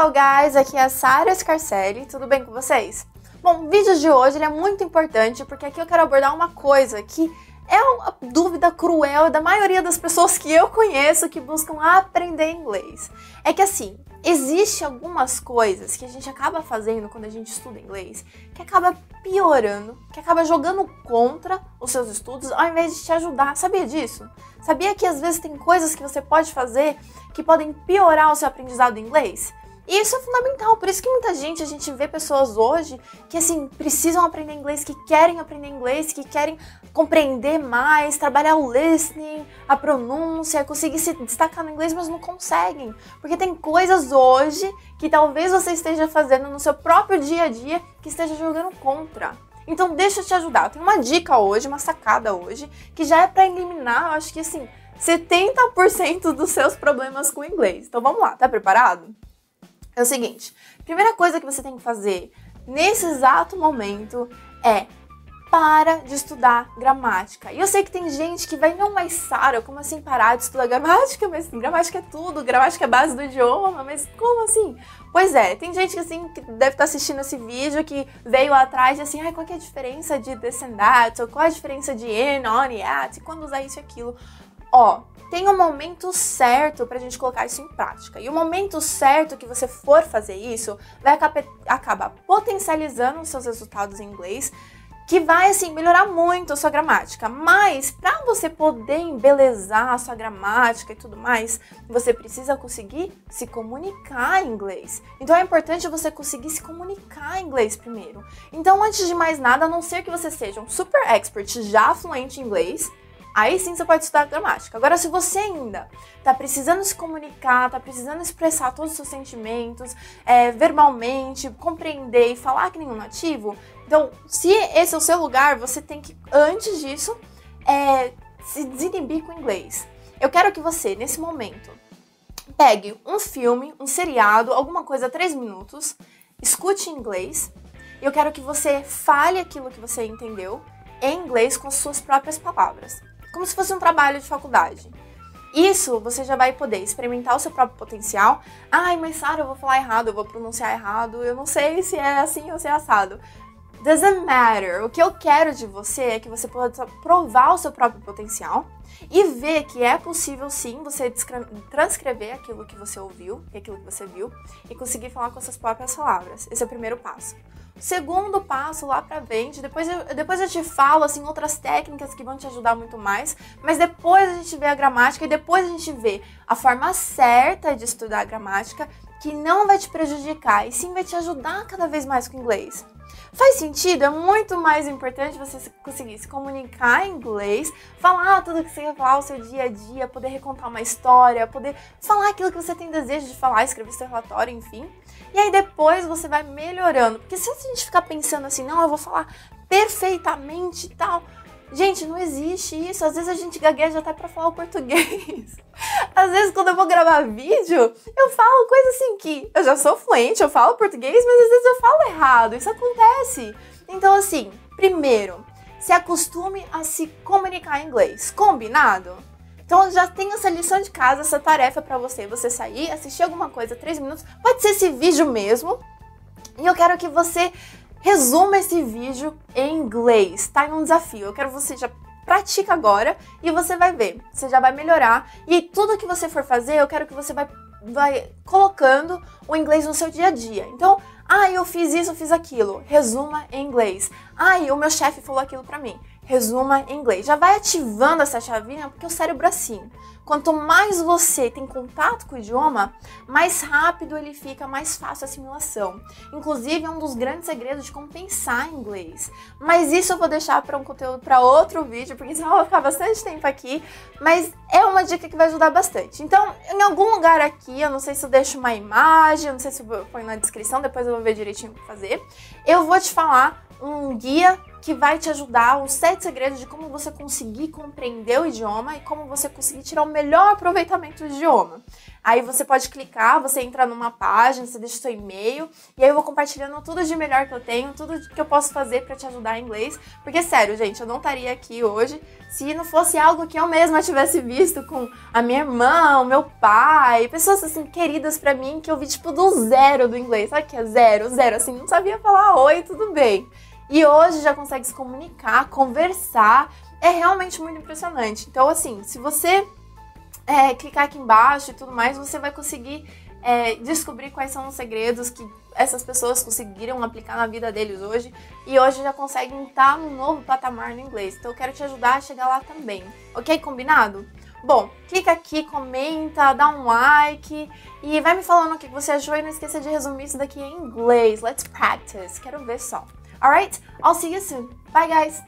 Hello guys, aqui é a Sara Scarcelli, tudo bem com vocês? Bom, o vídeo de hoje é muito importante porque aqui eu quero abordar uma coisa que é uma dúvida cruel da maioria das pessoas que eu conheço que buscam aprender inglês. É que assim, existe algumas coisas que a gente acaba fazendo quando a gente estuda inglês que acaba piorando, que acaba jogando contra os seus estudos ao invés de te ajudar. Sabia disso? Sabia que às vezes tem coisas que você pode fazer que podem piorar o seu aprendizado em inglês? E isso é fundamental, por isso que muita gente, a gente vê pessoas hoje que assim, precisam aprender inglês, que querem aprender inglês, que querem compreender mais, trabalhar o listening, a pronúncia, conseguir se destacar no inglês, mas não conseguem. Porque tem coisas hoje que talvez você esteja fazendo no seu próprio dia a dia que esteja jogando contra. Então deixa eu te ajudar. Tenho uma dica hoje, uma sacada hoje, que já é para eliminar, eu acho que assim, 70% dos seus problemas com inglês. Então vamos lá, tá preparado? É o seguinte, primeira coisa que você tem que fazer nesse exato momento é para de estudar gramática. E eu sei que tem gente que vai, não, mas Sara, como assim parar de estudar gramática? Mas gramática é tudo, gramática é base do idioma, mas como assim? Pois é, tem gente que assim que deve estar assistindo esse vídeo que veio atrás e assim, ai, qual é a diferença de that? Ou qual é a diferença de in, on e at? Quando usar isso e aquilo? Ó, tem um momento certo pra gente colocar isso em prática. E o momento certo que você for fazer isso vai acabar potencializando os seus resultados em inglês que vai assim melhorar muito a sua gramática. Mas para você poder embelezar a sua gramática e tudo mais, você precisa conseguir se comunicar em inglês. Então é importante você conseguir se comunicar em inglês primeiro. Então, antes de mais nada, a não ser que você seja um super expert já fluente em inglês, Aí sim você pode estudar gramática. Agora, se você ainda está precisando se comunicar, está precisando expressar todos os seus sentimentos é, verbalmente, compreender e falar que nenhum nativo, então, se esse é o seu lugar, você tem que, antes disso, é, se desinibir com o inglês. Eu quero que você, nesse momento, pegue um filme, um seriado, alguma coisa, três minutos, escute em inglês. Eu quero que você fale aquilo que você entendeu em inglês com suas próprias palavras como se fosse um trabalho de faculdade. Isso você já vai poder experimentar o seu próprio potencial. Ai, mas Sara, eu vou falar errado, eu vou pronunciar errado, eu não sei se é assim ou se é assado. Doesn't matter. O que eu quero de você é que você possa provar o seu próprio potencial e ver que é possível sim você transcrever aquilo que você ouviu e aquilo que você viu e conseguir falar com suas próprias palavras. Esse é o primeiro passo. Segundo passo lá pra frente, depois eu, depois eu te falo assim outras técnicas que vão te ajudar muito mais, mas depois a gente vê a gramática e depois a gente vê a forma certa de estudar a gramática que não vai te prejudicar e sim vai te ajudar cada vez mais com o inglês. Faz sentido? É muito mais importante você conseguir se comunicar em inglês, falar tudo que você quer falar, o seu dia a dia, poder recontar uma história, poder falar aquilo que você tem desejo de falar, escrever seu relatório, enfim. E aí depois você vai melhorando. Porque se a gente ficar pensando assim, não, eu vou falar perfeitamente e tal. Gente, não existe isso. Às vezes a gente gagueja até para falar o português. Às vezes, quando eu vou gravar vídeo, eu falo coisa assim que eu já sou fluente, eu falo português, mas às vezes eu falo errado. Isso acontece. Então, assim, primeiro, se acostume a se comunicar em inglês. Combinado? Então já tem essa lição de casa, essa tarefa para você. Você sair, assistir alguma coisa, três minutos. Pode ser esse vídeo mesmo. E eu quero que você resuma esse vídeo em inglês, tá? É um desafio. Eu quero que você já pratica agora e você vai ver. Você já vai melhorar. E tudo que você for fazer, eu quero que você vai, vai colocando o inglês no seu dia a dia. Então, ah, eu fiz isso, eu fiz aquilo. Resuma em inglês. Ah, o meu chefe falou aquilo para mim resuma em inglês. Já vai ativando essa chavinha porque o cérebro é assim. Quanto mais você tem contato com o idioma, mais rápido ele fica, mais fácil a assimilação. Inclusive, é um dos grandes segredos de como pensar em inglês. Mas isso eu vou deixar para um conteúdo para outro vídeo, porque senão eu vou ficar bastante tempo aqui. Mas é uma dica que vai ajudar bastante. Então, em algum lugar aqui, eu não sei se eu deixo uma imagem, eu não sei se eu ponho na descrição, depois eu vou ver direitinho o que fazer. Eu vou te falar um guia que vai te ajudar, os sete segredos de como você conseguir compreender o idioma e como você conseguir tirar o melhor aproveitamento do idioma. Aí você pode clicar, você entra numa página, você deixa seu e-mail, e aí eu vou compartilhando tudo de melhor que eu tenho, tudo que eu posso fazer para te ajudar em inglês. Porque, sério, gente, eu não estaria aqui hoje se não fosse algo que eu mesma tivesse visto com a minha irmã, o meu pai, pessoas assim queridas para mim que eu vi tipo do zero do inglês. Sabe que é zero, zero, assim, não sabia falar oi, tudo bem. E hoje já consegue se comunicar, conversar. É realmente muito impressionante. Então, assim, se você é, clicar aqui embaixo e tudo mais, você vai conseguir é, descobrir quais são os segredos que essas pessoas conseguiram aplicar na vida deles hoje e hoje já conseguem estar no novo patamar no inglês. Então eu quero te ajudar a chegar lá também. Ok? Combinado? Bom, clica aqui, comenta, dá um like e vai me falando o que você achou e não esqueça de resumir isso daqui em inglês. Let's practice. Quero ver só. Alright? I'll see you soon. Bye, guys!